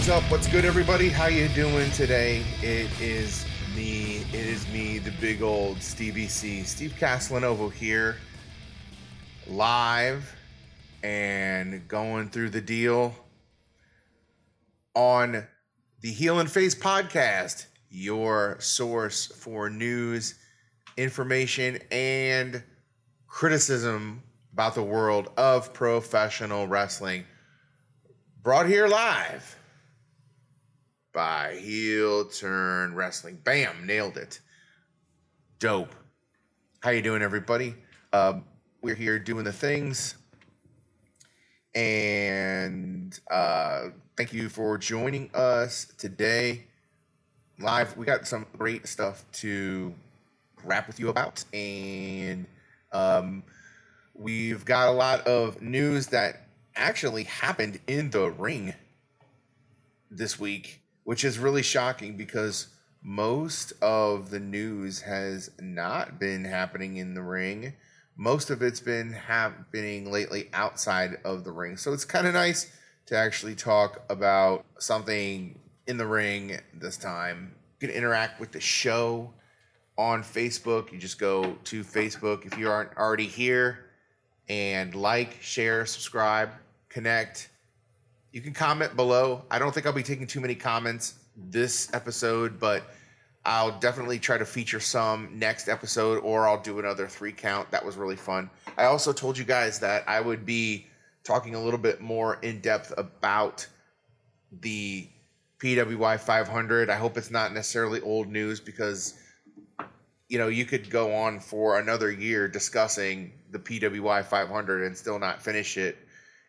what's up? What's good, everybody? How you doing today? It is me. It is me, the big old Stevie C, Steve Castellanovo here, live and going through the deal on the Heel and Face podcast, your source for news, information, and criticism about the world of professional wrestling. Brought here live by Heel Turn Wrestling. Bam, nailed it. Dope. How you doing, everybody? Um, we're here doing the things, and uh, thank you for joining us today. Live, we got some great stuff to rap with you about, and um, we've got a lot of news that actually happened in the ring this week which is really shocking because most of the news has not been happening in the ring. Most of it's been happening lately outside of the ring. So it's kind of nice to actually talk about something in the ring this time. You can interact with the show on Facebook. You just go to Facebook if you aren't already here and like, share, subscribe, connect you can comment below. I don't think I'll be taking too many comments this episode, but I'll definitely try to feature some next episode or I'll do another three count. That was really fun. I also told you guys that I would be talking a little bit more in depth about the PWI 500. I hope it's not necessarily old news because you know, you could go on for another year discussing the PWI 500 and still not finish it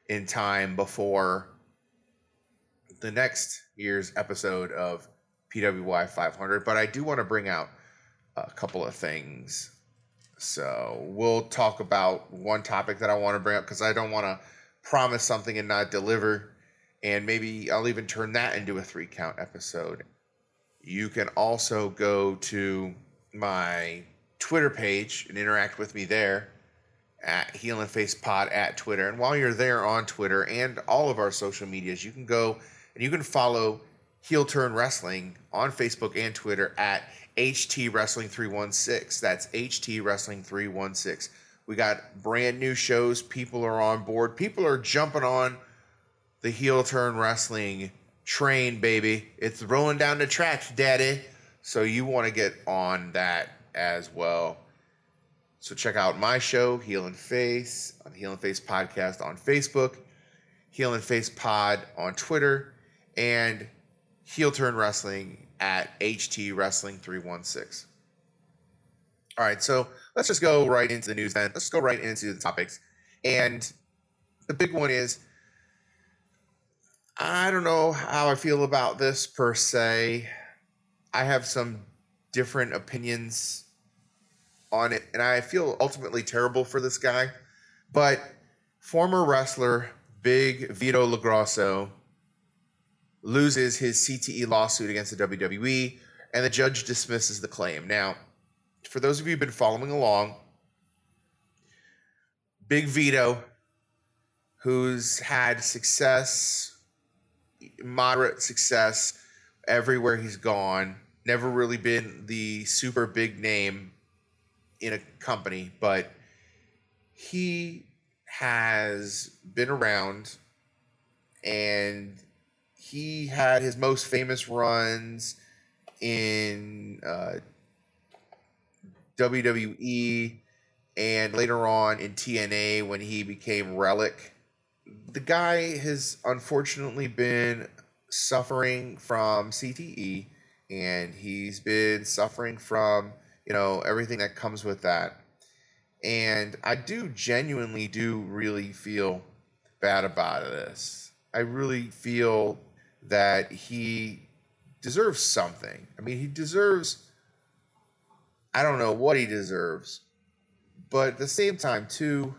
in time before the next year's episode of PWI 500, but I do want to bring out a couple of things. So we'll talk about one topic that I want to bring up because I don't want to promise something and not deliver. And maybe I'll even turn that into a three count episode. You can also go to my Twitter page and interact with me there at Heel and Face Pod at Twitter. And while you're there on Twitter and all of our social medias, you can go and you can follow Heel Turn Wrestling on Facebook and Twitter at HT Wrestling 316. That's HT Wrestling 316. We got brand new shows. People are on board. People are jumping on the Heel Turn Wrestling train, baby. It's rolling down the tracks, daddy. So you want to get on that as well. So check out my show, Heel and Face, on Heel and Face podcast on Facebook, Heel and Face Pod on Twitter, and Heel Turn Wrestling at HT Wrestling 316. All right, so let's just go right into the news then. Let's go right into the topics. And the big one is I don't know how I feel about this per se. I have some different opinions on it, and I feel ultimately terrible for this guy. But former wrestler Big Vito LoGrasso loses his CTE lawsuit against the WWE, and the judge dismisses the claim. Now, for those of you who've been following along, Big Vito, who's had success, moderate success everywhere he's gone, never really been the super big name in a company, but he has been around and he had his most famous runs in uh, WWE and later on in TNA when he became Relic. The guy has unfortunately been suffering from CTE and he's been suffering from, you know, everything that comes with that. And I do genuinely do really feel bad about this. I really feel that he deserves something. I mean, he deserves, I don't know what he deserves, but at the same time, too,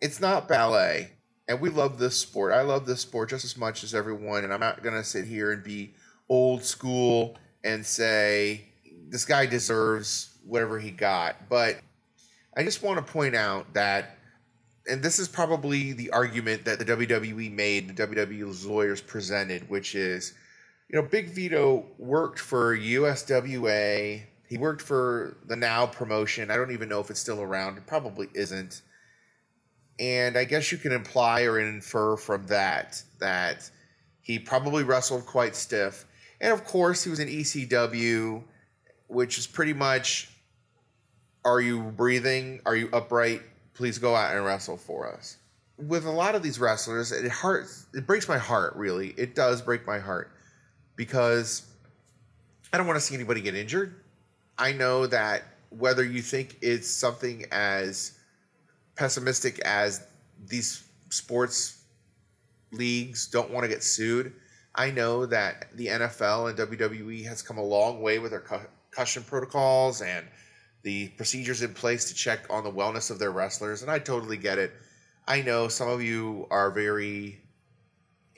it's not ballet. And we love this sport. I love this sport just as much as everyone. And I'm not going to sit here and be old school and say this guy deserves whatever he got. But I just want to point out that and this is probably the argument that the WWE made, the WWE's lawyers presented, which is, you know, Big Vito worked for USWA. He worked for the Now promotion. I don't even know if it's still around. It probably isn't. And I guess you can imply or infer from that that he probably wrestled quite stiff. And of course, he was in ECW, which is pretty much are you breathing? Are you upright? Please go out and wrestle for us. With a lot of these wrestlers, it hurts. It breaks my heart. Really, it does break my heart because I don't want to see anybody get injured. I know that whether you think it's something as pessimistic as these sports leagues don't want to get sued, I know that the NFL and WWE has come a long way with their concussion protocols and the procedures in place to check on the wellness of their wrestlers, and I totally get it. I know some of you are very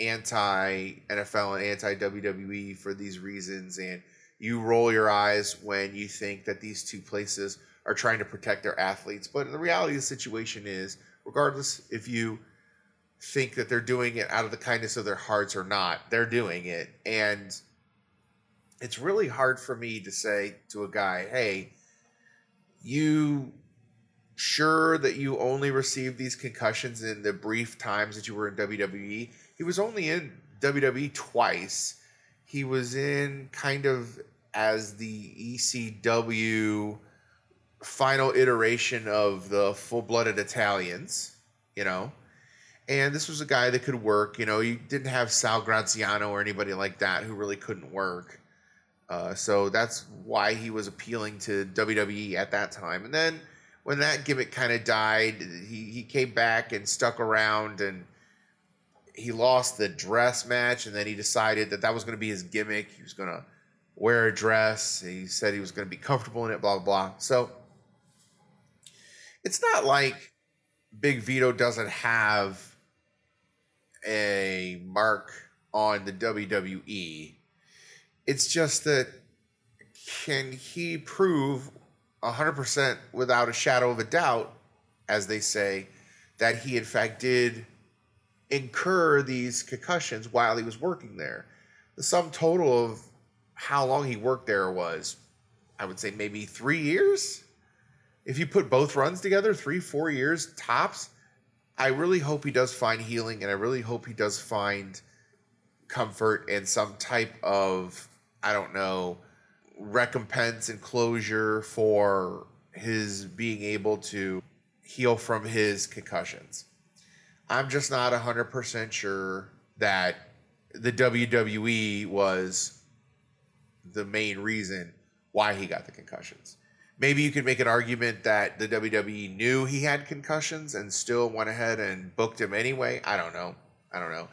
anti NFL and anti WWE for these reasons, and you roll your eyes when you think that these two places are trying to protect their athletes. But the reality of the situation is, regardless if you think that they're doing it out of the kindness of their hearts or not, they're doing it. And it's really hard for me to say to a guy, hey, you sure that you only received these concussions in the brief times that you were in WWE? He was only in WWE twice. He was in kind of as the ECW final iteration of the full blooded Italians, you know. And this was a guy that could work. You know, you didn't have Sal Graziano or anybody like that who really couldn't work. Uh, so that's why he was appealing to WWE at that time. And then when that gimmick kind of died, he, he came back and stuck around and he lost the dress match. And then he decided that that was going to be his gimmick. He was going to wear a dress. He said he was going to be comfortable in it, blah, blah, blah. So it's not like Big Vito doesn't have a mark on the WWE. It's just that can he prove 100% without a shadow of a doubt, as they say, that he in fact did incur these concussions while he was working there? The sum total of how long he worked there was, I would say, maybe three years. If you put both runs together, three, four years tops, I really hope he does find healing and I really hope he does find comfort and some type of, I don't know, recompense and closure for his being able to heal from his concussions. I'm just not 100% sure that the WWE was the main reason why he got the concussions. Maybe you could make an argument that the WWE knew he had concussions and still went ahead and booked him anyway. I don't know. I don't know.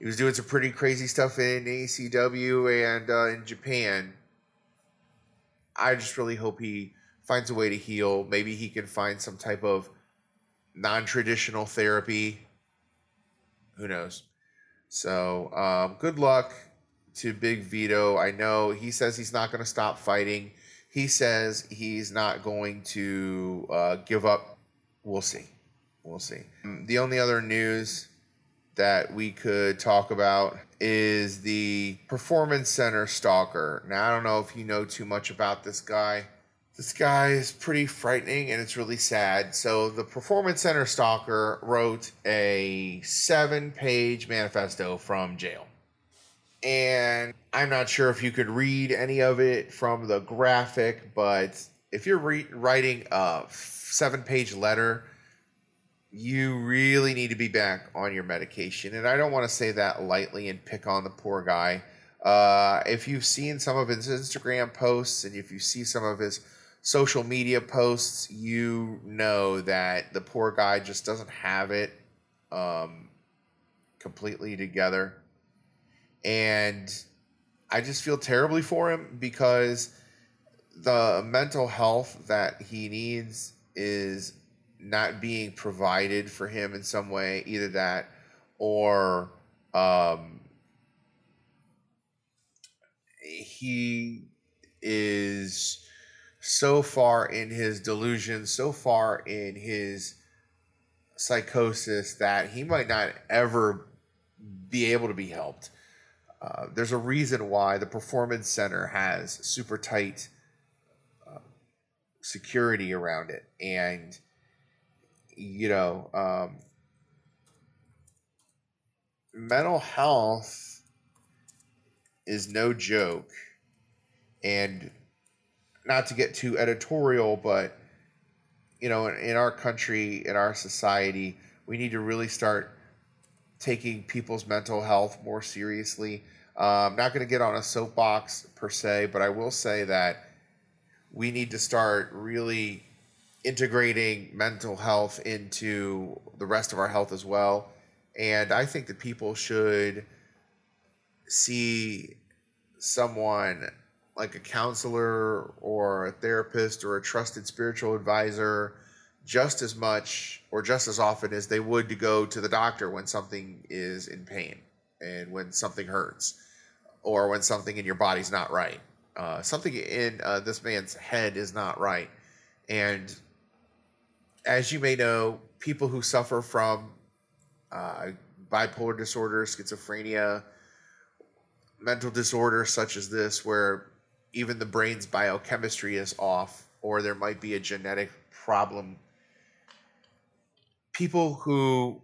He was doing some pretty crazy stuff in ACW and uh, in Japan. I just really hope he finds a way to heal. Maybe he can find some type of non traditional therapy. Who knows? So, um, good luck to Big Vito. I know he says he's not going to stop fighting. He says he's not going to uh, give up. We'll see. We'll see. The only other news that we could talk about is the Performance Center Stalker. Now, I don't know if you know too much about this guy. This guy is pretty frightening and it's really sad. So, the Performance Center Stalker wrote a seven page manifesto from jail and I'm not sure if you could read any of it from the graphic, but if you're re- writing a seven page letter, you really need to be back on your medication. And I don't want to say that lightly and pick on the poor guy. Uh, if you've seen some of his Instagram posts and if you see some of his social media posts, you know that the poor guy just doesn't have it um, completely together and I just feel terribly for him because the mental health that he needs is not being provided for him in some way, either that or um, he is so far in his delusion, so far in his psychosis that he might not ever be able to be helped. Uh, there's a reason why the performance center has super tight uh, security around it, and you know, um, mental health is no joke, and not to get too editorial, but you know, in, in our country, in our society, we need to really start taking people's mental health more seriously. Uh, I'm not going to get on a soapbox per se, but I will say that we need to start really integrating mental health into the rest of our health as well. And I think that people should see someone like a counselor or a therapist or a trusted spiritual advisor just as much or just as often as they would to go to the doctor when something is in pain and when something hurts or when something in your body's not right. Uh, something in uh, this man's head is not right. And as you may know, people who suffer from uh, bipolar disorder, schizophrenia, mental disorders such as this, where even the brain's biochemistry is off, or there might be a genetic problem people who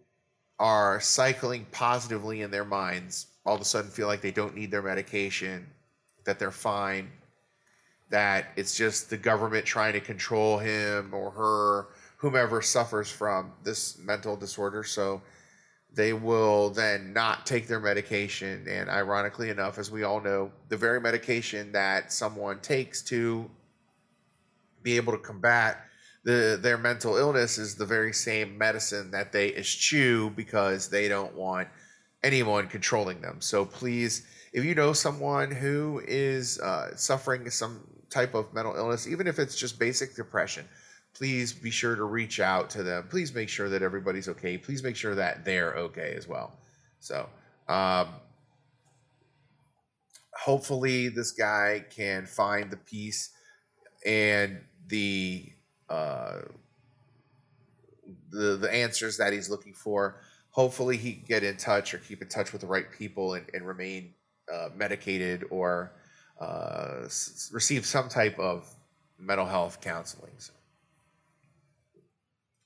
are cycling positively in their minds all of a sudden feel like they don't need their medication, that they're fine, that it's just the government trying to control him or her, whomever suffers from this mental disorder. So they will then not take their medication. And ironically enough, as we all know, the very medication that someone takes to be able to combat the their mental illness is the very same medicine that they eschew because they don't want anyone controlling them. So please, if you know someone who is uh, suffering some type of mental illness, even if it's just basic depression, please be sure to reach out to them. Please make sure that everybody's okay. Please make sure that they're okay as well. So, um, hopefully, this guy can find the peace and the uh, the the answers that he's looking for. Hopefully, he can get in touch or keep in touch with the right people and, and remain uh, medicated or uh, s- receive some type of mental health counseling. So.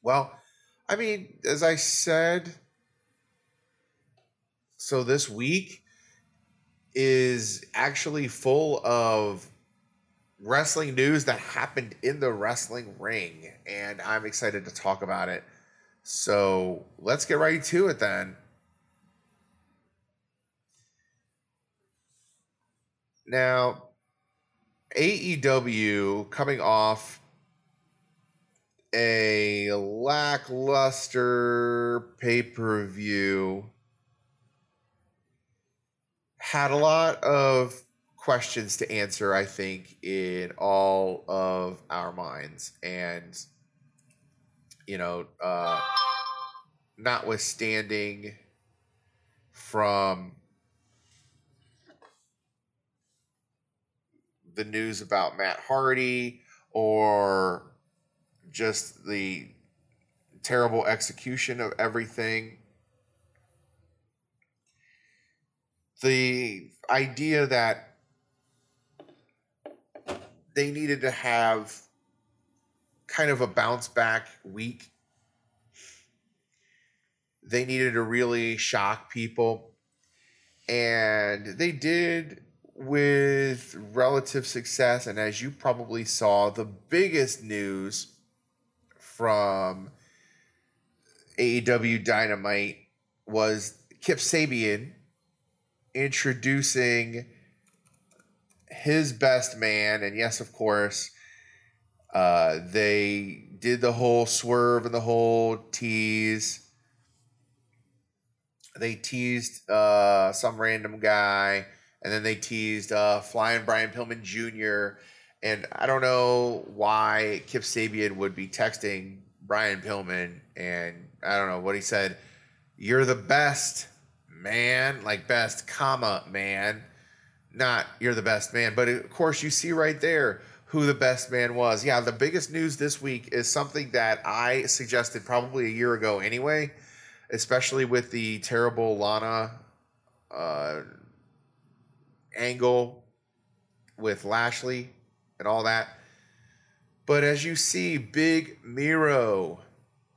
Well, I mean, as I said, so this week is actually full of wrestling news that happened in the wrestling ring, and I'm excited to talk about it. So let's get right to it then. Now, AEW coming off a lackluster pay per view had a lot of questions to answer, I think, in all of our minds. And, you know, uh, notwithstanding from the news about Matt Hardy or just the terrible execution of everything. The idea that they needed to have kind of a bounce back week. They needed to really shock people. And they did with relative success. And as you probably saw, the biggest news from AEW Dynamite was Kip Sabian introducing his best man, and yes, of course, uh, they did the whole swerve and the whole tease. They teased uh, some random guy, and then they teased uh, Flying Brian Pillman Jr. And I don't know why Kip Sabian would be texting Brian Pillman, and I don't know what he said. You're the best, man. Like best, comma, man not you're the best man. But of course, you see right there who the best man was. Yeah, the biggest news this week is something that I suggested probably a year ago anyway, especially with the terrible Lana uh, angle with Lashley and all that. But as you see, Big Miro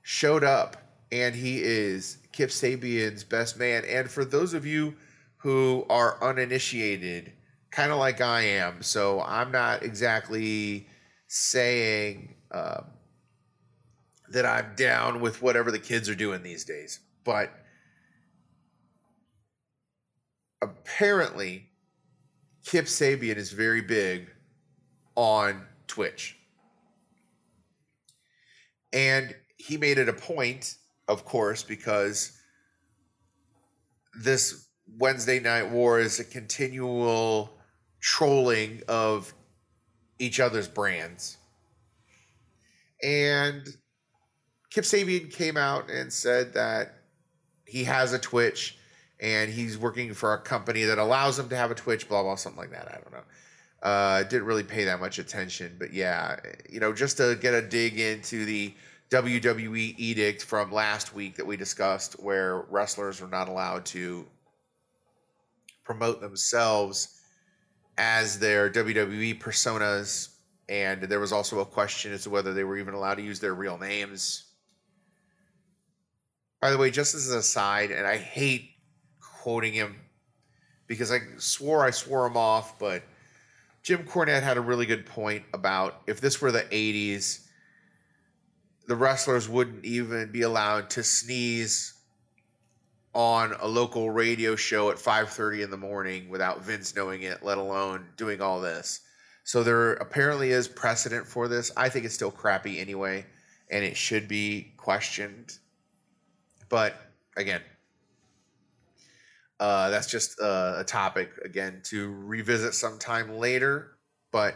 showed up and he is Kip Sabian's best man. And for those of you who are uninitiated, kind of like I am, so I'm not exactly saying um, that I'm down with whatever the kids are doing these days, but apparently Kip Sabian is very big on Twitch. And he made it a point, of course, because this Wednesday Night War is a continual trolling of each other's brands. And Kip Sabian came out and said that he has a Twitch and he's working for a company that allows him to have a Twitch, blah, blah, something like that. I don't know. Uh, didn't really pay that much attention, but yeah, you know, just to get a dig into the WWE edict from last week that we discussed, where wrestlers were not allowed to promote themselves as their WWE personas. And there was also a question as to whether they were even allowed to use their real names. By the way, just as an aside, and I hate quoting him because I swore I swore him off, but Jim Cornette had a really good point about if this were the 80s, the wrestlers wouldn't even be allowed to sneeze on a local radio show at 5:30 in the morning without Vince knowing it, let alone doing all this. So there apparently is precedent for this. I think it's still crappy anyway, and it should be questioned. But again, uh, that's just a, a topic again to revisit sometime later. But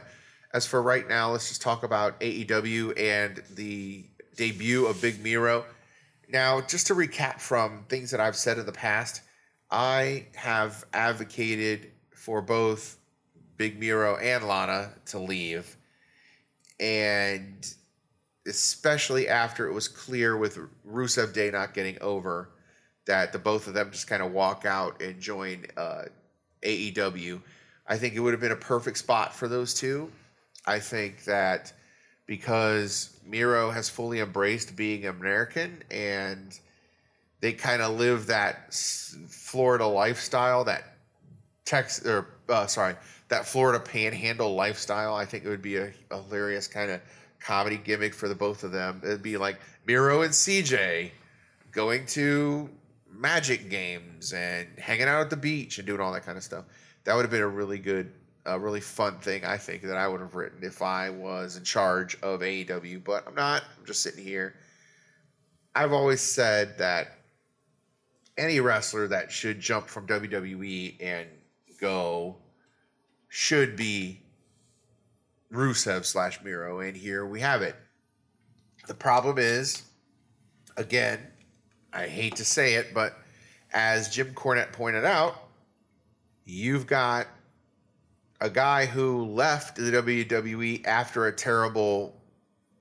as for right now, let's just talk about AEW and the debut of Big Miro. Now, just to recap from things that I've said in the past, I have advocated for both Big Miro and Lana to leave. And especially after it was clear with Rusev Day not getting over that the both of them just kind of walk out and join uh, AEW. I think it would have been a perfect spot for those two. I think that because Miro has fully embraced being American and they kind of live that Florida lifestyle, that Texas or uh, sorry, that Florida Panhandle lifestyle. I think it would be a, a hilarious kind of comedy gimmick for the both of them. It'd be like Miro and CJ going to magic games and hanging out at the beach and doing all that kind of stuff. That would have been a really good, a really fun thing, I think, that I would have written if I was in charge of AEW. But I'm not. I'm just sitting here. I've always said that any wrestler that should jump from WWE and go should be Rusev slash Miro. And here we have it. The problem is, again, I hate to say it, but as Jim Cornette pointed out, you've got a guy who left the WWE after a terrible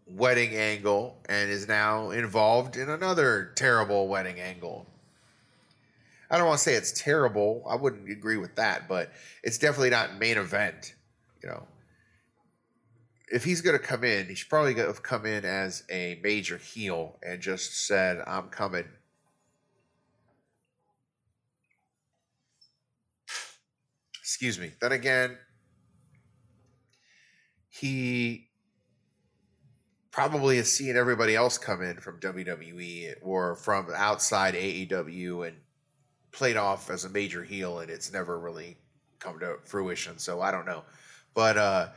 wedding angle and is now involved in another terrible wedding angle. I don't want to say it's terrible. I wouldn't agree with that, but it's definitely not main event. You know, if he's going to come in, he should probably have come in as a major heel and just said, "I'm coming." Excuse me. Then again, he probably has seen everybody else come in from WWE or from outside AEW and played off as a major heel, and it's never really come to fruition. So I don't know, but uh,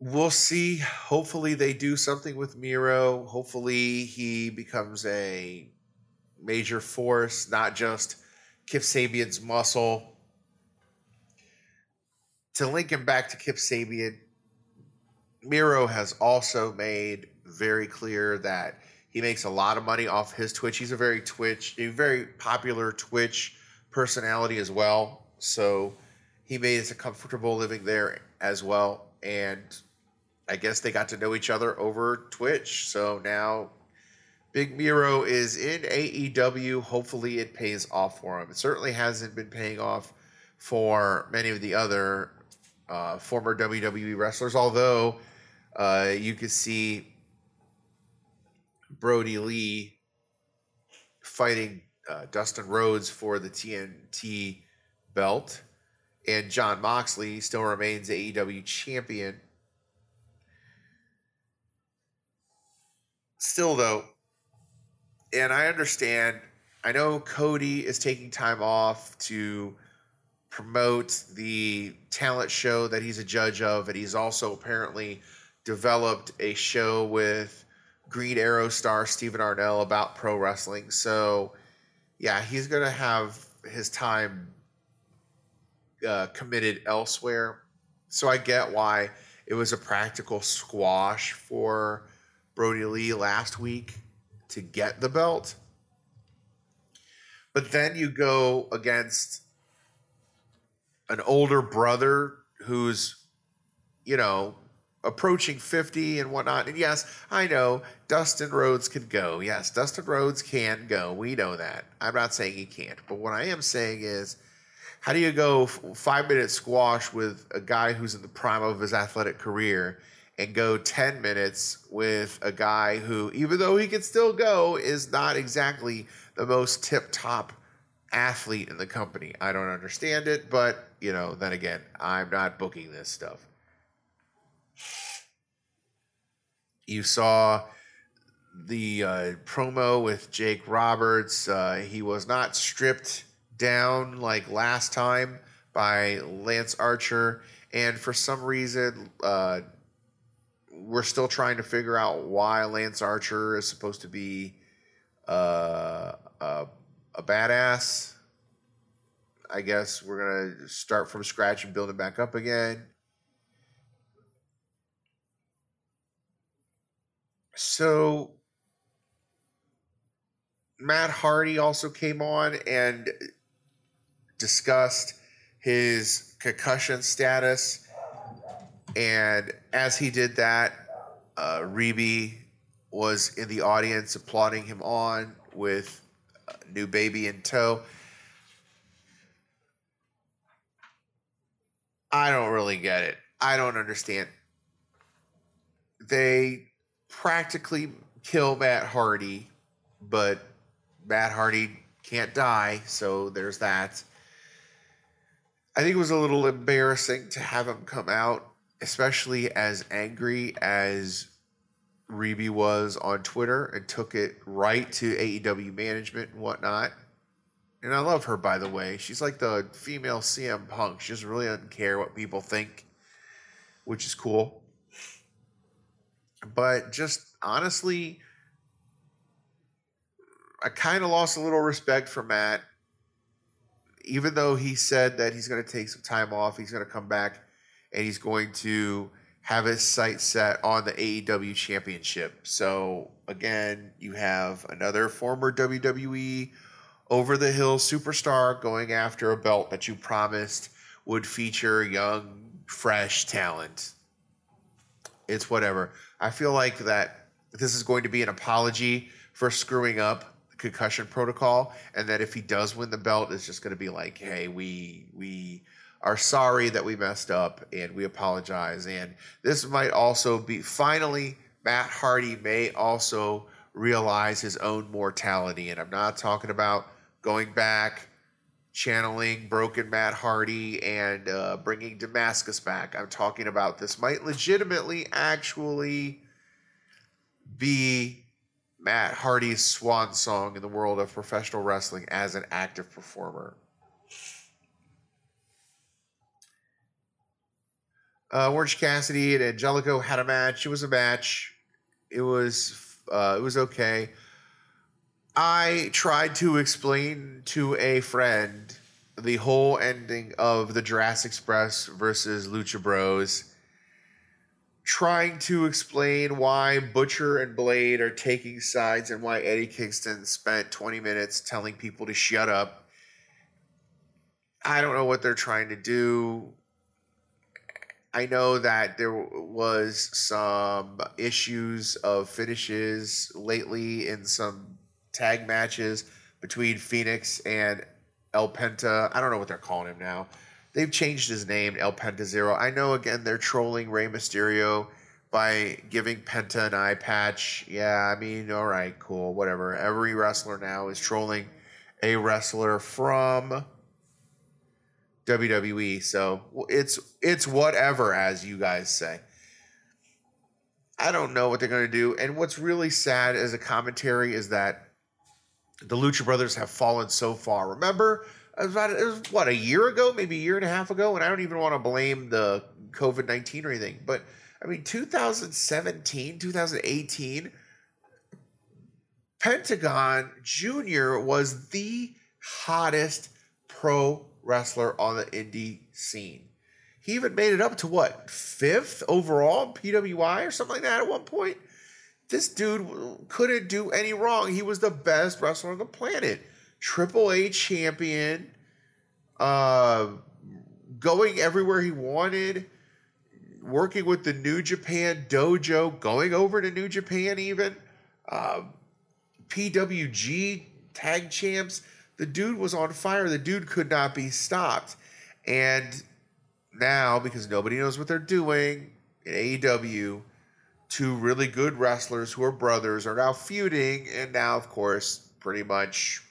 we'll see. Hopefully, they do something with Miro. Hopefully, he becomes a major force, not just Kip Sabian's muscle. To link him back to Kip Sabian, Miro has also made very clear that he makes a lot of money off his Twitch. He's a very Twitch, a very popular Twitch personality as well. So he made us a comfortable living there as well. And I guess they got to know each other over Twitch. So now Big Miro is in AEW. Hopefully, it pays off for him. It certainly hasn't been paying off for many of the other uh, former WWE wrestlers, although uh, you could see Brodie Lee fighting uh, Dustin Rhodes for the TNT belt, and Jon Moxley still remains AEW champion. Still, though, and I understand, I know Cody is taking time off to promote the talent show that he's a judge of, and he's also apparently developed a show with Green Arrow star Stephen Amell about pro wrestling. So, yeah, he's going to have his time uh, committed elsewhere. So I get why it was a practical squash for Brodie Lee last week to get the belt. But then you go against an older brother who's, you know, approaching 50 and whatnot. And yes, I know Dustin Rhodes can go. Yes, Dustin Rhodes can go. We know that. I'm not saying he can't. But what I am saying is, how do you go five minute squash with a guy who's in the prime of his athletic career and go 10 minutes with a guy who, even though he can still go, is not exactly the most tip top athlete in the company? I don't understand it, but, you know, then again, I'm not booking this stuff. You saw the uh, promo with Jake Roberts. Uh, he was not stripped down like last time by Lance Archer. And for some reason, uh, we're still trying to figure out why Lance Archer is supposed to be uh, a, a badass. I guess we're to start from scratch and build it back up again. So Matt Hardy also came on and discussed his concussion status. And as he did that, uh, was in the audience applauding him on with new baby in tow. I don't really get it. I don't understand. They practically kill Matt Hardy, but Matt Hardy can't die, so there's that. I think it was a little embarrassing to have him come out, especially as angry as Reby was on Twitter and took it right to AEW management and whatnot. And I love her, by the way. She's like the female CM Punk. She just really doesn't care what people think, which is cool. But just honestly, I kind of lost a little respect for Matt. Even though he said that he's going to take some time off, he's going to come back and he's going to have his sights set on the AEW championship. So, again, you have another former WWE over the hill superstar going after a belt that you promised would feature young, fresh talent. It's whatever. I feel like that this is going to be an apology for screwing up the concussion protocol, and that if he does win the belt, it's just going to be like, hey, we we are sorry that we messed up and we apologize. And this might also be finally Matt Hardy may also realize his own mortality, and I'm not talking about going back channeling broken Matt Hardy and uh, bringing Damascus back. I'm talking about this might legitimately actually be Matt Hardy's swan song in the world of professional wrestling as an active performer. Uh, Orange Cassidy and Angelico had a match. It was a match. It was uh, it was okay. I tried to explain to a friend the whole ending of the Jurassic Express versus Lucha Bros, trying to explain why Butcher and Blade are taking sides and why Eddie Kingston spent 20 minutes telling people to shut up. I don't know what they're trying to do. I know that there was some issues of finishes lately in some tag matches between Fenix and El Penta. I don't know what they're calling him now. They've changed his name, El Penta Zero. I know again they're trolling Rey Mysterio by giving Penta an eye patch. Yeah, I mean, all right, cool, whatever. Every wrestler now is trolling a wrestler from WWE. So it's it's whatever, as you guys say. I don't know what they're going to do. And what's really sad as a commentary is that the Lucha Brothers have fallen so far. Remember, it was, about, it was what a year ago, maybe a year and a half ago, and I don't even want to blame the COVID nineteen or anything, but I mean, 2017, 2018, Pentagon Jr. was the hottest pro wrestler on the indie scene. He even made it up to what, fifth overall PWI or something like that at one point? This dude couldn't do any wrong. He was the best wrestler on the planet. Triple A champion, uh, going everywhere he wanted working with the New Japan dojo, going over to New Japan even, uh, PWG tag champs. The dude was on fire. The dude could not be stopped. And now, because nobody knows what they're doing in AEW, two really good wrestlers who are brothers are now feuding, and now, of course, pretty much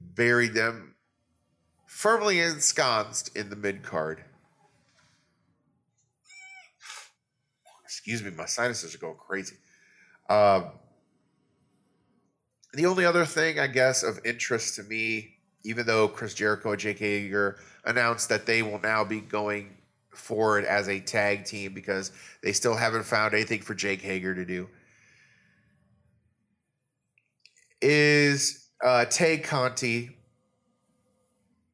buried them firmly ensconced in the mid card. excuse me, my sinuses are going crazy. Um, the only other thing, I guess, of interest to me, even though Chris Jericho and Jake Hager announced that they will now be going forward as a tag team because they still haven't found anything for Jake Hager to do, is uh, Tay Conti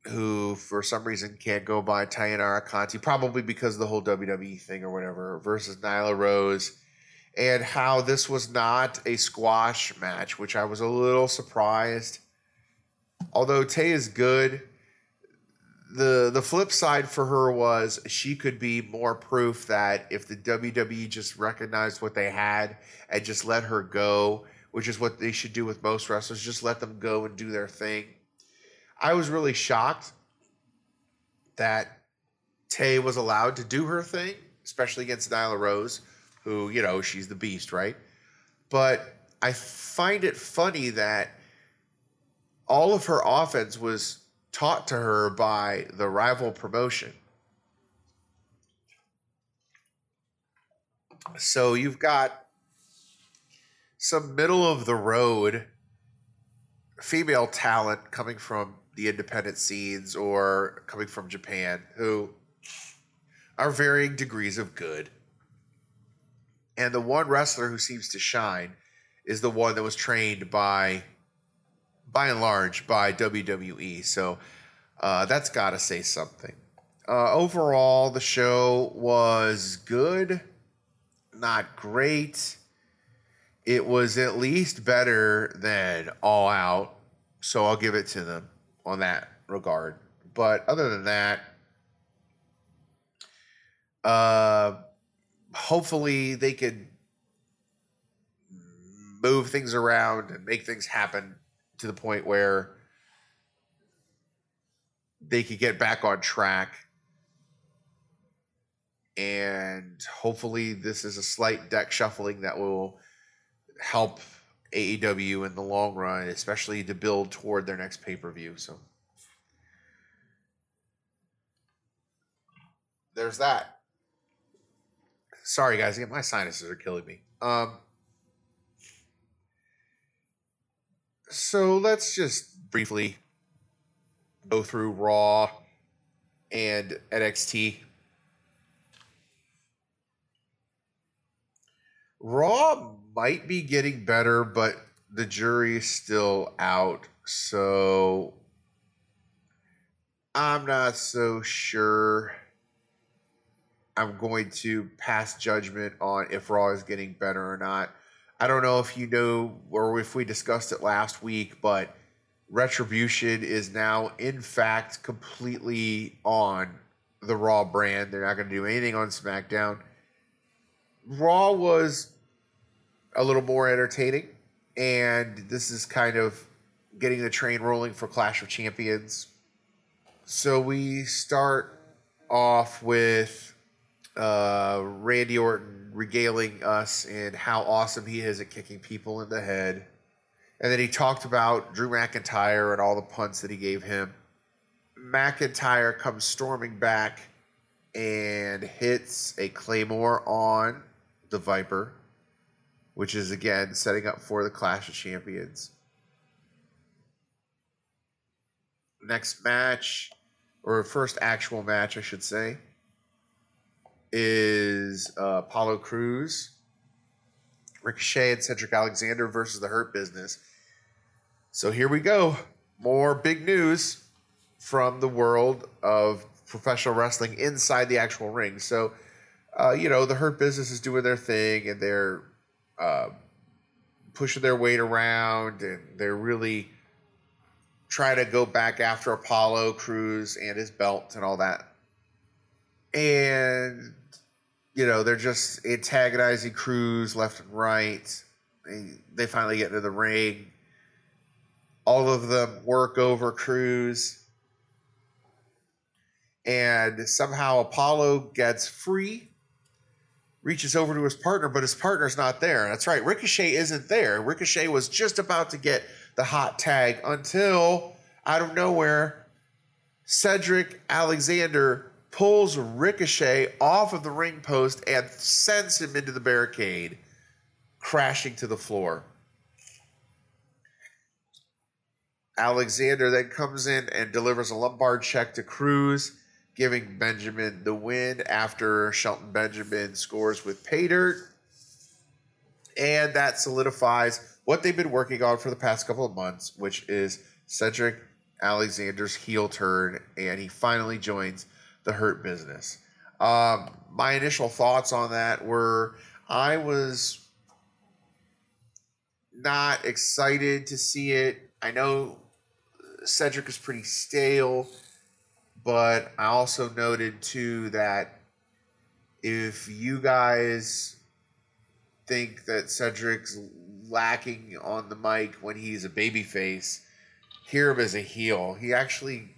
who for some reason can't go by Taynara Conti, probably because of the whole WWE thing or whatever, versus Nyla Rose, and how this was not a squash match, which I was a little surprised. Although Tay is good, the the flip side for her was she could be more proof that if the WWE just recognized what they had and just let her go, which is what they should do with most wrestlers, just let them go and do their thing I was really shocked that Tay was allowed to do her thing, especially against Nyla Rose, who, you know, she's the beast, right? But I find it funny that all of her offense was taught to her by the rival promotion. So you've got some middle of the road female talent coming from the independent scenes or coming from Japan who are varying degrees of good. And the one wrestler who seems to shine is the one that was trained by, by and large, by WWE. So uh, that's got to say something. Uh, overall, the show was good, not great. It was at least better than All Out, so I'll give it to them on that regard. But other than that, uh, hopefully they could move things around and make things happen to the point where they could get back on track. And hopefully, this is a slight deck shuffling that will help AEW in the long run, especially to build toward their next pay per view. So there's that. Sorry, guys, my sinuses are killing me. Um, so let's just briefly go through Raw and NXT. Raw might be getting better, but the jury's still out. So I'm not so sure I'm going to pass judgment on if Raw is getting better or not. I don't know if you know or if we discussed it last week, but Retribution is now, in fact, completely on the Raw brand. They're not going to do anything on SmackDown. Raw was a little more entertaining, and this is kind of getting the train rolling for Clash of Champions. So we start off with uh, Randy Orton regaling us in how awesome he is at kicking people in the head. And then he talked about Drew McIntyre and all the punts that he gave him. McIntyre comes storming back and hits a Claymore on the Viper, which is again setting up for the Clash of Champions. Next match, or first actual match, I should say, is uh, Apollo Crews, Ricochet, and Cedric Alexander versus the Hurt Business. So here we go. More big news from the world of professional wrestling inside the actual ring. So, uh, you know, the Hurt Business is doing their thing and they're uh, pushing their weight around and they're really trying to go back after Apollo Crews and his belt and all that. And, you know, they're just antagonizing Crews left and right. They, they finally get into the ring. All of them work over Crews. And somehow Apollo gets free, reaches over to his partner, but his partner's not there. That's right, Ricochet isn't there. Ricochet was just about to get the hot tag until out of nowhere, Cedric Alexander pulls Ricochet off of the ring post and sends him into the barricade, crashing to the floor. Alexander then comes in and delivers a lumbar check to Crews, giving Benjamin the win after Shelton Benjamin scores with pay dirt. And that solidifies what they've been working on for the past couple of months, which is Cedric Alexander's heel turn, and he finally joins the Hurt Business. Um, my initial thoughts on that were I was not excited to see it. I know Cedric is pretty stale, but I also noted too that if you guys think that Cedric's lacking on the mic when he's a babyface, hear him as a heel. He actually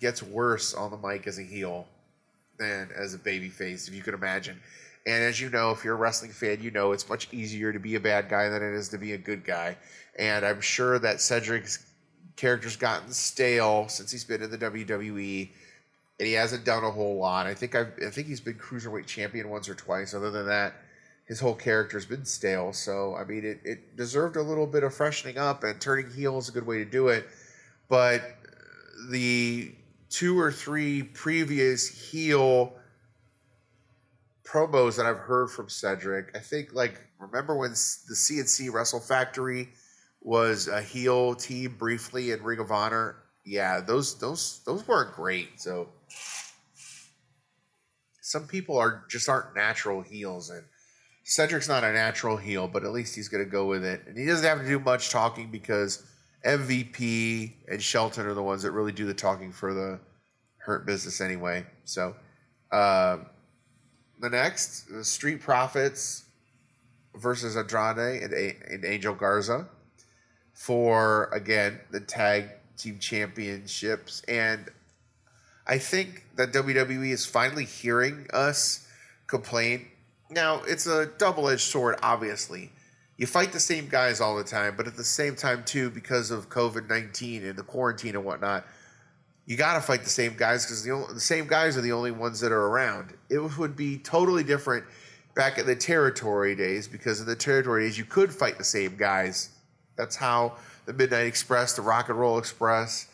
gets worse on the mic as a heel than as a babyface, if you could imagine. And as you know, if you're a wrestling fan, you know it's much easier to be a bad guy than it is to be a good guy. And I'm sure that Cedric's character's gotten stale since he's been in the WWE, and he hasn't done a whole lot. I think I've, I think he's been cruiserweight champion once or twice. Other than that, his whole character's been stale. So I mean, it, it deserved a little bit of freshening up, and turning heel is a good way to do it. But the two or three previous heel promos that I've heard from Cedric, I think like remember when the CNC Wrestle Factory was a heel team briefly in Ring of Honor. Yeah, those those those weren't great. So some people are just aren't natural heels and Cedric's not a natural heel, but at least he's going to go with it. And he doesn't have to do much talking because MVP and Shelton are the ones that really do the talking for the Hurt Business anyway. So, uh, the next, the Street Profits versus Andrade and, and Angel Garza for, again, the tag team championships. And I think that WWE is finally hearing us complain. Now, it's a double edged sword, obviously you fight the same guys all the time, but at the same time too, because of COVID nineteen and the quarantine and whatnot, you got to fight the same guys because the, the same guys are the only ones that are around. It would be totally different back in the territory days because in the territory days you could fight the same guys. That's how the Midnight Express, the Rock and Roll Express,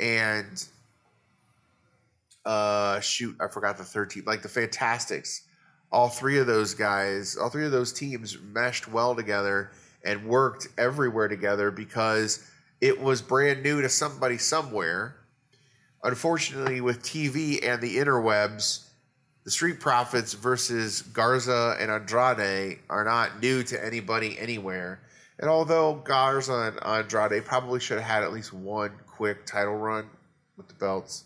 and uh, shoot, I forgot the third team, like the Fantastics all three of those guys, all three of those teams meshed well together and worked everywhere together because it was brand new to somebody somewhere. Unfortunately, with TV and the interwebs, the Street Profits versus Garza and Andrade are not new to anybody anywhere. And although Garza and Andrade probably should have had at least one quick title run with the belts,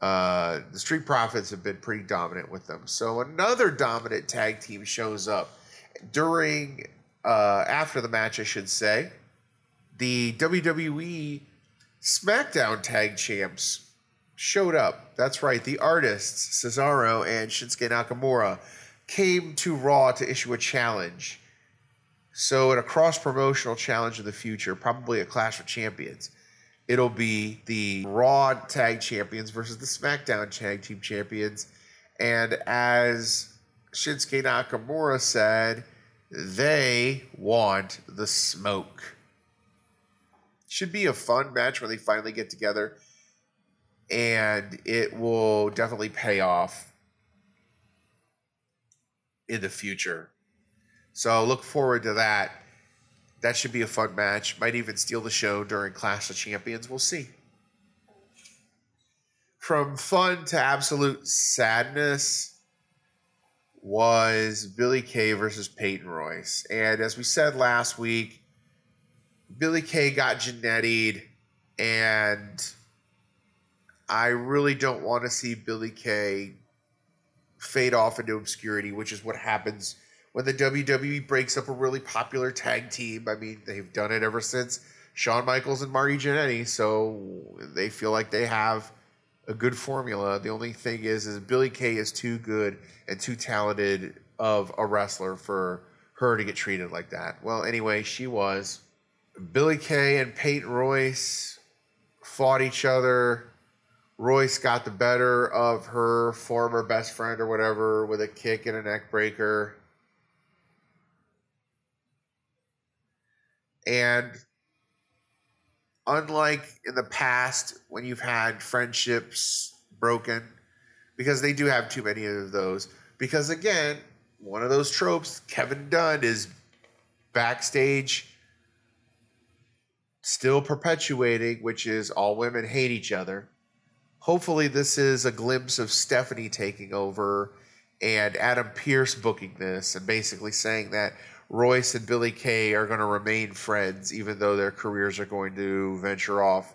uh, the Street Profits have been pretty dominant with them. So another dominant tag team shows up during, uh, after the match, I should say. The WWE SmackDown Tag Champs showed up. That's right, the artists, Cesaro and Shinsuke Nakamura, came to Raw to issue a challenge. So, in a cross promotional challenge of the future, probably a Clash of Champions, it'll be the Raw Tag Champions versus the SmackDown Tag Team Champions. And as Shinsuke Nakamura said, they want the smoke. Should be a fun match when they finally get together. And it will definitely pay off in the future. So look forward to that. That should be a fun match. Might even steal the show during Clash of Champions. We'll see. From fun to absolute sadness was Billie Kay versus Peyton Royce. And as we said last week, Billie Kay got Jannetty'd, and I really don't want to see Billie Kay fade off into obscurity, which is what happens when the WWE breaks up a really popular tag team. I mean, they've done it ever since Shawn Michaels and Marty Jannetty, so they feel like they have a good formula. The only thing is, is Billie Kay is too good and too talented of a wrestler for her to get treated like that. Well, anyway, she was. Billie Kay and Peyton Royce fought each other. Royce got the better of her former best friend or whatever with a kick and a neck breaker. And unlike in the past when you've had friendships broken, because they do have too many of those, because again, one of those tropes, Kevin Dunn is backstage still perpetuating, which is all women hate each other. Hopefully, this is a glimpse of Stephanie taking over and Adam Pearce booking this and basically saying that Royce and Billie Kay are going to remain friends, even though their careers are going to venture off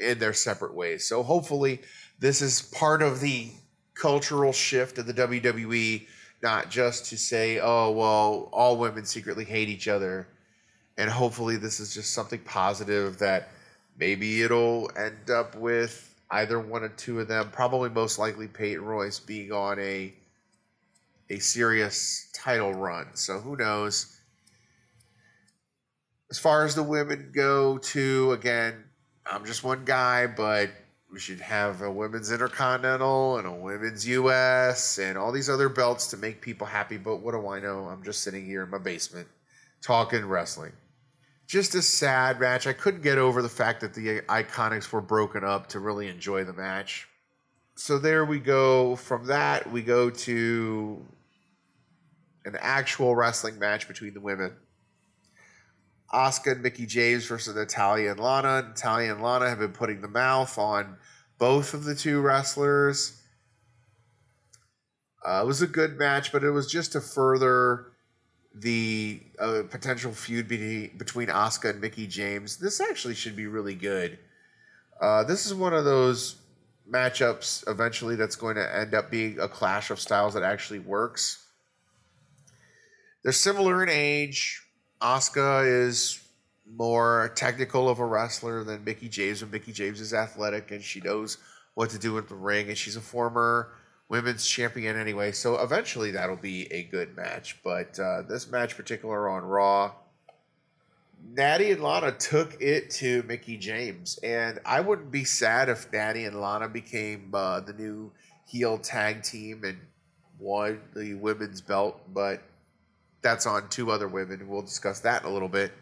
in their separate ways. So, hopefully, this is part of the cultural shift of the WWE, not just to say, oh, well, all women secretly hate each other and hopefully this is just something positive that maybe it'll end up with either one or two of them, probably most likely Peyton Royce being on a a serious title run. So who knows? As far as the women go, too, again, I'm just one guy, but we should have a women's intercontinental and a women's US and all these other belts to make people happy. But what do I know? I'm just sitting here in my basement talking wrestling just a sad match. I couldn't get over the fact that the Iconics were broken up to really enjoy the match. So there we go. From that, we go to an actual wrestling match between the women. Asuka and Mickie James versus Natalya and Lana. Natalya and Lana have been putting the mouth on both of the two wrestlers. Uh, it was a good match, but it was just to further the uh, potential feud be- between Asuka and Mickie James. This actually should be really good. Uh, this is one of those matchups eventually that's going to end up being a clash of styles that actually works. They're similar in age. Asuka is more technical of a wrestler than Mickie James, and Mickie James is athletic and she knows what to do in the ring, and she's a former women's champion anyway. So eventually that'll be a good match. But uh, this match, particular on Raw, Natty and Lana took it to Mickie James, and I wouldn't be sad if Natty and Lana became uh, the new heel tag team and won the women's belt. But that's on two other women. We'll discuss that in a little bit.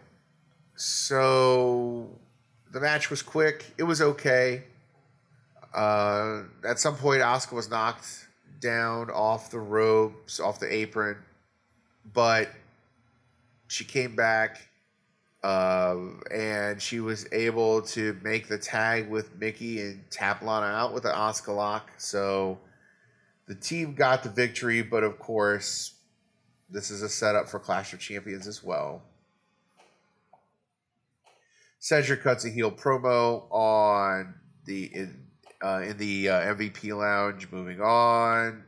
So the match was quick. It was okay. Uh, at some point, Asuka was knocked down off the ropes, off the apron, but she came back uh, and she was able to make the tag with Mickie and tap Lana out with an Asuka lock. So the team got the victory, but of course, This is a setup for Clash of Champions as well. Cedric cuts a heel promo on the in uh, in the uh, MVP lounge. Moving on,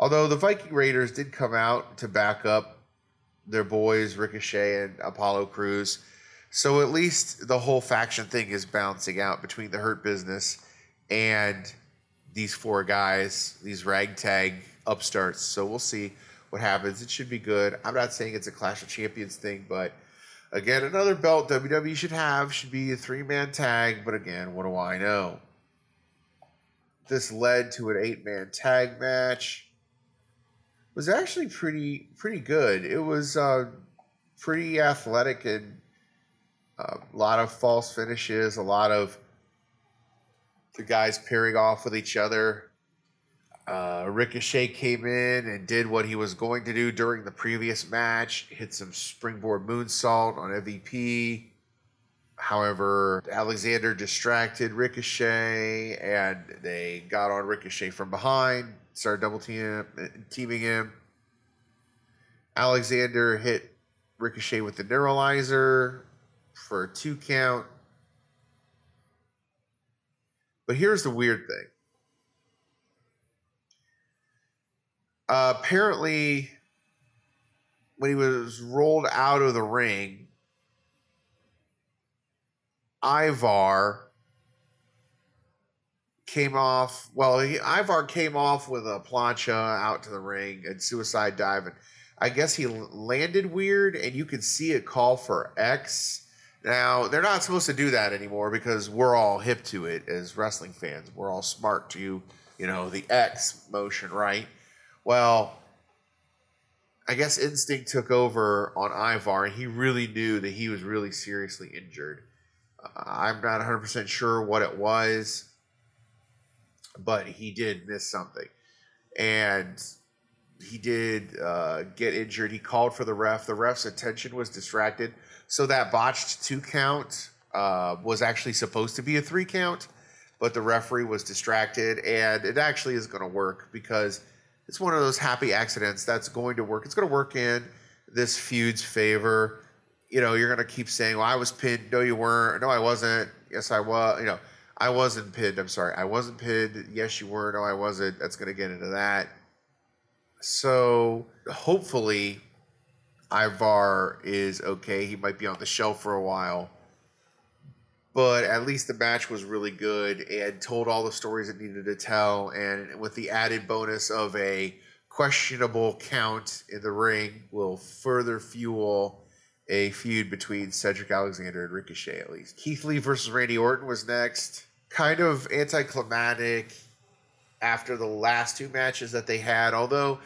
although the Viking Raiders did come out to back up their boys Ricochet and Apollo Crews, so at least the whole faction thing is balancing out between the Hurt Business and these four guys, these ragtag upstarts. So we'll see what happens. It should be good. I'm not saying it's a Clash of Champions thing, but again, another belt WWE should have should be a three man tag. But again, what do I know? This led to an eight man tag match. It was actually pretty pretty good. It was uh, pretty athletic and uh, a lot of false finishes, a lot of the guys pairing off with each other. Uh, Ricochet came in and did what he was going to do during the previous match, hit some springboard moonsault on MVP. However, Alexander distracted Ricochet and they got on Ricochet from behind, started double team, teaming him. Alexander hit Ricochet with the neuralizer for a two count. But here's the weird thing Uh, apparently, when he was rolled out of the ring, Ivar came off. Well, he, Ivar came off with a plancha out to the ring and suicide dive, and I guess he landed weird, and you could see a call for X. Now they're not supposed to do that anymore because we're all hip to it as wrestling fans. We're all smart to you know the X motion, right? Well, I guess instinct took over on Ivar, and he really knew that he was really seriously injured. I'm not 100% sure what it was, but he did miss something. And he did uh, get injured. He called for the ref. The ref's attention was distracted. So that botched two count uh, was actually supposed to be a three count, but the referee was distracted. And it actually is going to work because it's one of those happy accidents that's going to work. It's going to work in this feud's favor. You know, you're going to keep saying, "Well, I was pinned." No, you weren't. No, I wasn't. Yes, I was. You know, I wasn't pinned. I'm sorry, I wasn't pinned. Yes, you were. No, I wasn't. That's going to get into that. So hopefully, Ivar is okay. He might be on the shelf for a while but at least the match was really good and told all the stories it needed to tell. And with the added bonus of a questionable count in the ring, will further fuel a feud between Cedric Alexander and Ricochet, at least. Keith Lee versus Randy Orton was next. Kind of anticlimactic after the last two matches that they had, although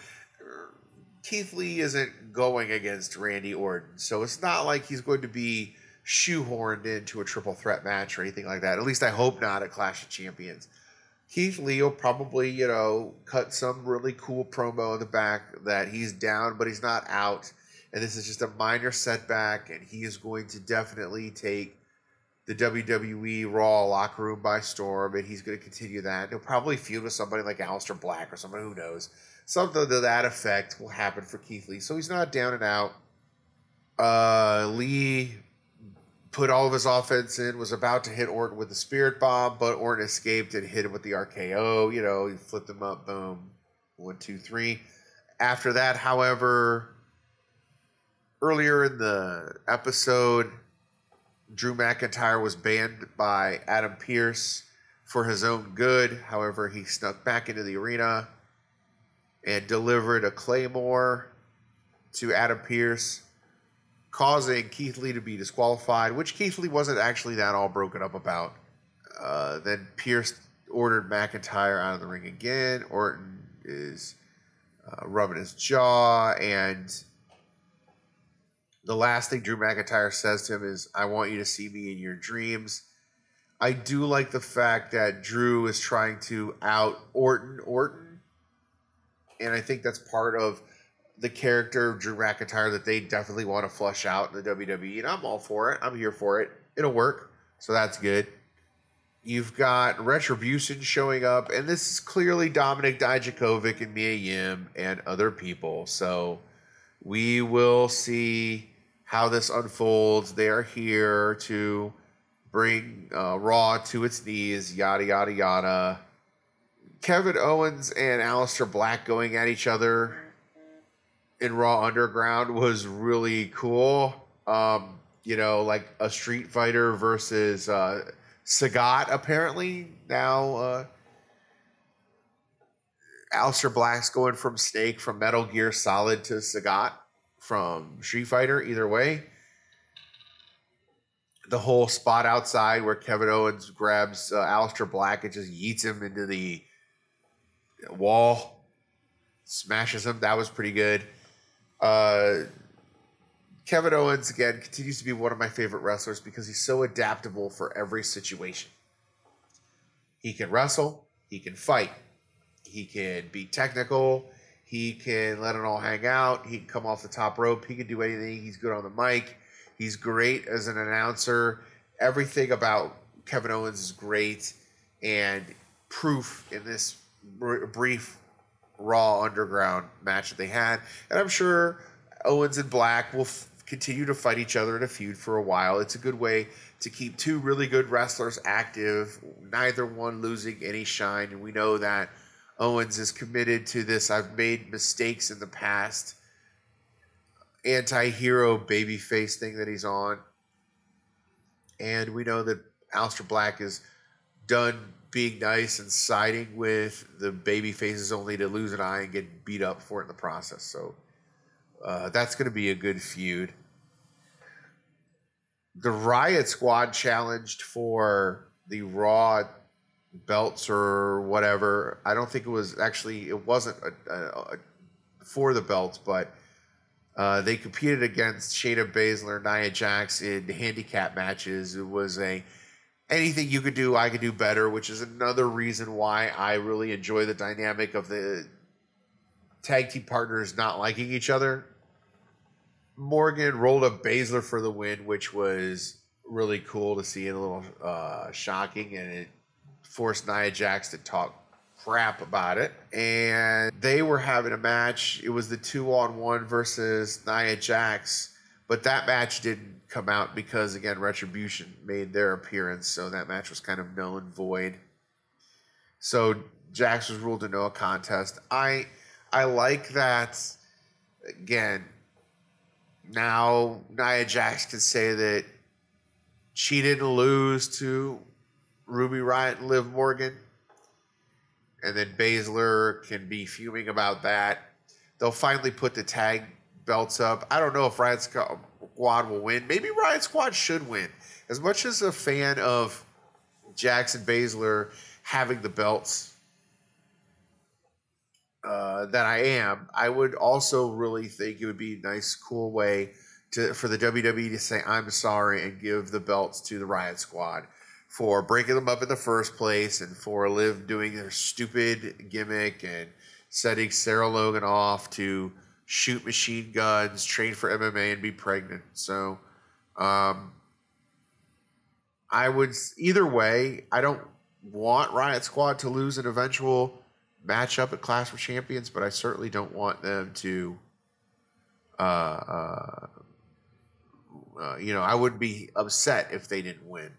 Keith Lee isn't going against Randy Orton. So it's not like he's going to be shoehorned into a triple threat match or anything like that. At least I hope not at Clash of Champions. Keith Lee will probably, you know, cut some really cool promo in the back that he's down, but he's not out. And this is just a minor setback, and he is going to definitely take the WWE Raw locker room by storm, and he's going to continue that. He'll probably feud with somebody like Aleister Black or someone who knows. Something to that effect will happen for Keith Lee. So he's not down and out. Uh, Lee put all of his offense in, was about to hit Orton with the spirit bomb, but Orton escaped and hit him with the RKO. You know, he flipped him up, boom, one, two, three. After that, however, earlier in the episode, Drew McIntyre was banned by Adam Pearce for his own good. However, he snuck back into the arena and delivered a Claymore to Adam Pearce causing Keith Lee to be disqualified, which Keith Lee wasn't actually that all broken up about. Uh, then Pearce ordered McIntyre out of the ring again. Orton is uh, rubbing his jaw, and the last thing Drew McIntyre says to him is, I want you to see me in your dreams. I do like the fact that Drew is trying to out Orton Orton. And I think that's part of the character of Drew McIntyre that they definitely want to flush out in the WWE, and I'm all for it. I'm here for it. It'll work, so that's good. You've got Retribution showing up, and this is clearly Dominic Dijakovic and Mia Yim and other people. So We will see how this unfolds. They are here to bring uh, Raw to its knees, yada, yada, yada. Kevin Owens and Aleister Black going at each other in Raw Underground was really cool. Um, you know, like a Street Fighter versus uh, Sagat, apparently. Now, uh, Aleister Black's going from Snake from Metal Gear Solid to Sagat from Street Fighter, either way. The whole spot outside where Kevin Owens grabs uh, Aleister Black and just yeets him into the wall, smashes him. That was pretty good. Uh, Kevin Owens, again, continues to be one of my favorite wrestlers because he's so adaptable for every situation. He can wrestle, he can fight, he can be technical, he can let it all hang out, he can come off the top rope, he can do anything. He's good on the mic, he's great as an announcer. Everything about Kevin Owens is great, and proof in this brief Raw Underground match that they had. And I'm sure Owens and Black will f- continue to fight each other in a feud for a while. It's a good way to keep two really good wrestlers active, neither one losing any shine. And we know that Owens is committed to this. I've made mistakes in the past. Anti hero babyface thing that he's on. And we know that Aleister Black is done being nice and siding with the baby faces only to lose an eye and get beat up for it in the process. So uh, that's going to be a good feud. The Riot Squad challenged for the Raw belts or whatever. I don't think it was actually, it wasn't a, a, a, for the belts, but uh, they competed against Shayna Baszler, Nia Jax in handicap matches. It was a anything you could do, I could do better, which is another reason why I really enjoy the dynamic of the tag team partners not liking each other. Morgan rolled up Baszler for the win, which was really cool to see and a little uh, shocking, and it forced Nia Jax to talk crap about it. And they were having a match. It was the two on one versus Nia Jax, but that match didn't come out because again Retribution made their appearance, so that match was kind of null and void. So Jax was ruled a no contest. I I like that again. Now Nia Jax can say that she didn't lose to Ruby Riot and Liv Morgan. And then Baszler can be fuming about that. They'll finally put the tag belts up. I don't know if Riot Squad will win. Maybe Riot Squad should win. As much as a fan of Jax and Baszler having the belts uh, that I am, I would also really think it would be a nice, cool way to for the WWE to say I'm sorry and give the belts to the Riot Squad for breaking them up in the first place and for Liv doing their stupid gimmick and setting Sarah Logan off to shoot machine guns, train for MMA, and be pregnant. So, um, I would either way. I don't want Riot Squad to lose an eventual matchup at Clash of Champions, but I certainly don't want them to. Uh, uh, uh, you know, I would be upset if they didn't win.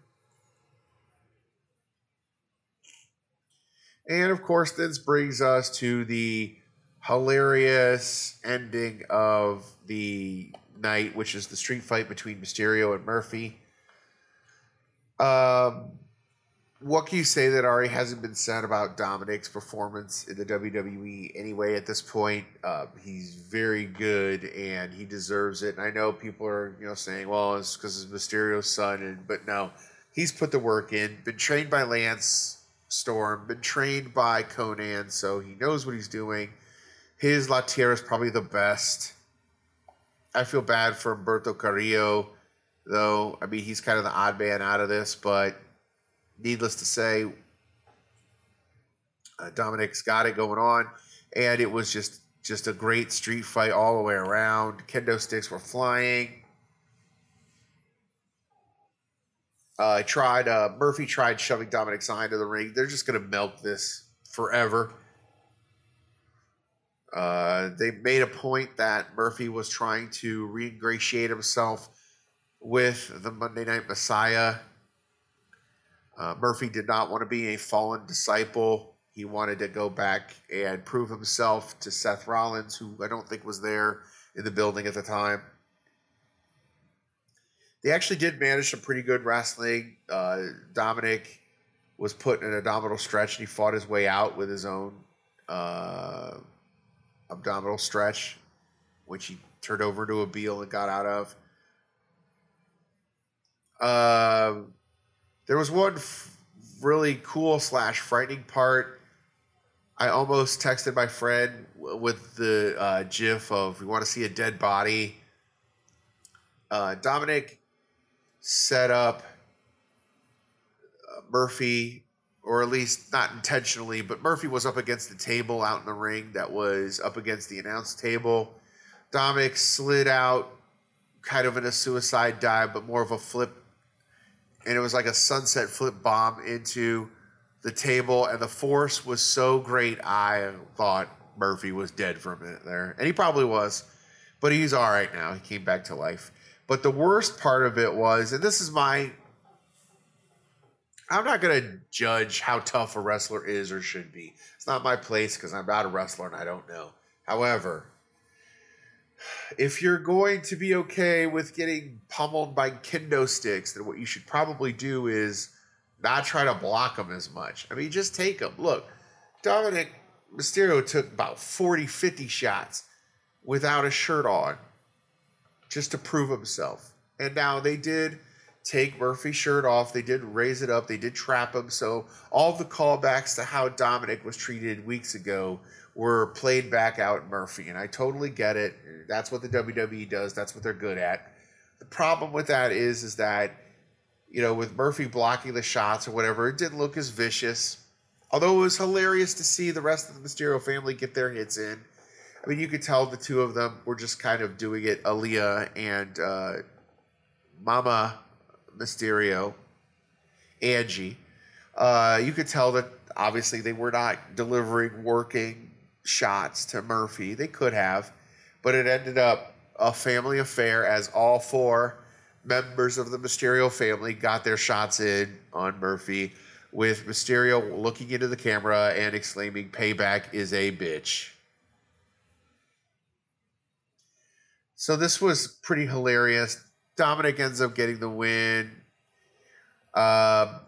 And of course, this brings us to the hilarious ending of the night, which is the street fight between Mysterio and Murphy. Um, what can you say that already hasn't been said about Dominic's performance in the WWE anyway at this point? Uh, he's very good and he deserves it. And I know people are you know saying, well, it's because it's Mysterio's son, and but no, he's put the work in. Been trained by Lance Storm, been trained by Konnan, so he knows what he's doing. His La Tierra is probably the best. I feel bad for Humberto Carrillo, though. I mean, he's kind of the odd man out of this, but needless to say, uh, Dominic's got it going on, and it was just just a great street fight all the way around. Kendo sticks were flying. Uh, I tried. Uh, Murphy tried shoving Dominic's eye into the ring. They're just to milk this forever. Uh, they made a point that Murphy was trying to re-ingratiate himself with the Monday Night Messiah. Uh, Murphy did not want to be a fallen disciple. He wanted to go back and prove himself to Seth Rollins, who I don't think was there in the building at the time. They actually did manage some pretty good wrestling. Uh, Dominic was put in an abdominal stretch and he fought his way out with his own uh, abdominal stretch, which he turned over to a Beal and got out of. Uh, there was one f- really cool slash frightening part. I almost texted my friend with the uh, GIF of "We want to see a dead body." Uh, Dominic set up uh, Murphy, or at least not intentionally, but Murphy was up against the table out in the ring that was up against the announce table. Dominic slid out kind of in a suicide dive, but more of a flip. And it was like a sunset flip bomb into the table. And the force was so great, I thought Murphy was dead for a minute there. And he probably was, but he's all right now. He came back to life. But the worst part of it was, and this is my I'm not going to judge how tough a wrestler is or should be. It's not my place because I'm not a wrestler and I don't know. However, if you're going to be okay with getting pummeled by kendo sticks, then what you should probably do is not try to block them as much. I mean, just take them. Look, Dominic Mysterio took about 40, 50 shots without a shirt on just to prove himself. And now they did take Murphy's shirt off. They did raise it up. They did trap him. So all the callbacks to how Dominic was treated weeks ago were played back out Murphy. And I totally get it. That's what the WWE does. That's what they're good at. The problem with that is, is that, you know, with Murphy blocking the shots or whatever, it didn't look as vicious. Although it was hilarious to see the rest of the Mysterio family get their hits in. I mean, you could tell the two of them were just kind of doing it, Aaliyah and uh, Mama Mysterio, Angie. Uh, you could tell that obviously they were not delivering working shots to Murphy. They could have, but it ended up a family affair as all four members of the Mysterio family got their shots in on Murphy, with Mysterio looking into the camera and exclaiming, Payback is a bitch. So this was pretty hilarious. Dominic ends up getting the win. Um,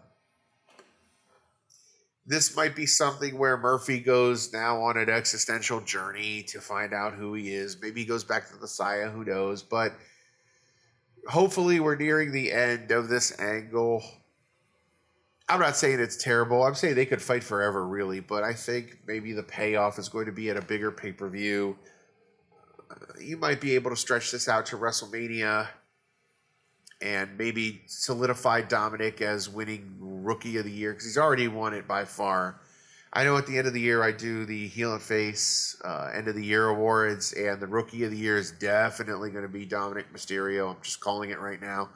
this might be something where Murphy goes now on an existential journey to find out who he is. Maybe he goes back to the Saya, who knows? But hopefully, we're nearing the end of this angle. I'm not saying it's terrible. I'm saying they could fight forever, really. But I think maybe the payoff is going to be at a bigger pay per view. You might be able to stretch this out to WrestleMania and maybe solidify Dominic as winning Rookie of the Year because he's already won it by far. I know at the end of the year I do the heel and face uh, end of the year awards, and the Rookie of the Year is definitely going to be Dominic Mysterio. I'm just calling it right now.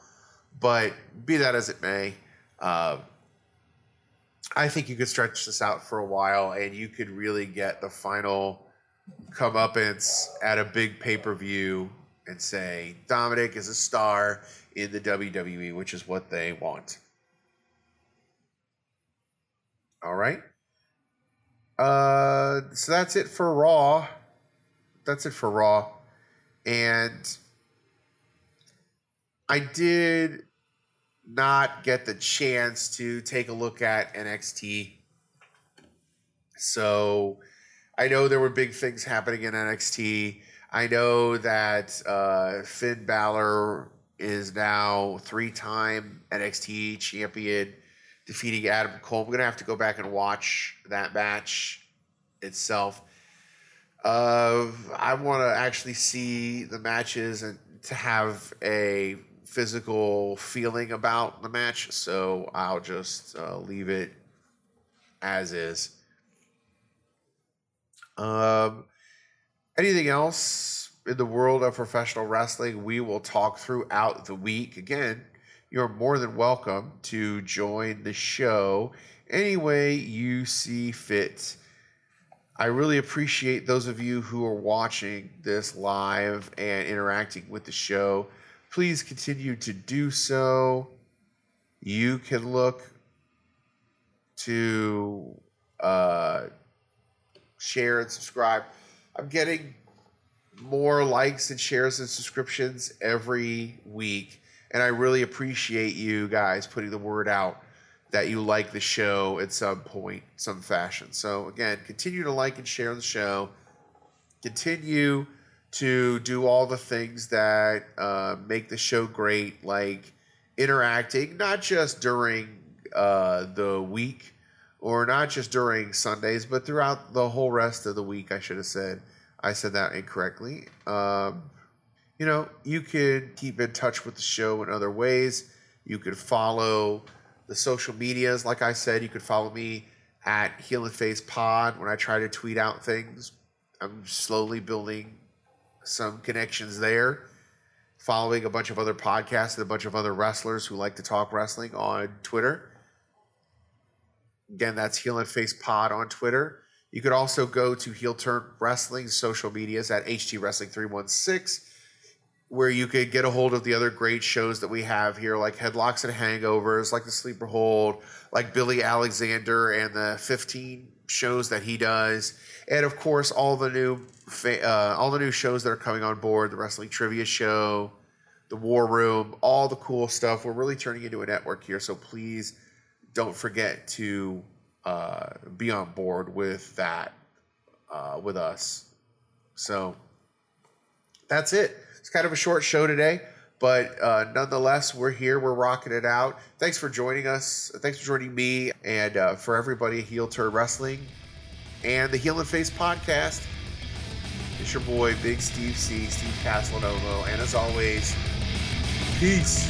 But be that as it may, uh, I think you could stretch this out for a while, and you could really get the final comeuppance at a big pay per view and say Dominic is a star in the WWE, which is what they want. All right. Uh, so that's it for Raw. That's it for Raw. And I did not get the chance to take a look at NXT. So I know there were big things happening in NXT. I know that uh, Finn Balor is now three time NXT champion, defeating Adam Cole. I'm going to have to go back and watch that match itself. Uh, I want to actually see the matches and to have a physical feeling about the match, so I'll just uh, leave it as is. Um, anything else in the world of professional wrestling, we will talk throughout the week. Again, you're more than welcome to join the show any way you see fit. I really appreciate those of you who are watching this live and interacting with the show. Please continue to do so. You can look to uh, share and subscribe. I'm getting more likes and shares and subscriptions every week. And I really appreciate you guys putting the word out that you like the show at some point, some fashion. So again, continue to like and share the show. Continue to do all the things that uh, make the show great, like interacting, not just during uh, the week or not just during Sundays, but throughout the whole rest of the week. I should have said I said that incorrectly. Um, you know, you could keep in touch with the show in other ways. You could follow the social medias. Like I said, you could follow me at Heel and Face Pod when I try to tweet out things. I'm slowly building some connections there. Following a bunch of other podcasts and a bunch of other wrestlers who like to talk wrestling on Twitter. Again, that's Heel and Face Pod on Twitter. You could also go to Heel Turn Wrestling social medias at HT Wrestling 316 where you could get a hold of the other great shows that we have here, like Headlocks and Hangovers, like the Sleeper Hold, like Billy Alexander and the 15 shows that he does, and of course all the new uh, all the new shows that are coming on board, the Wrestling Trivia Show, the War Room, all the cool stuff. We're really turning into a network here, so please don't forget to uh, be on board with that uh, with us. So that's it. It's kind of a short show today, but uh, nonetheless, we're here. We're rocking it out. Thanks for joining us. Thanks for joining me and uh, for everybody, Heel Turn Wrestling and the Heel and Face podcast. It's your boy, Big Steve C, Steve Castellanovo. And as always, peace.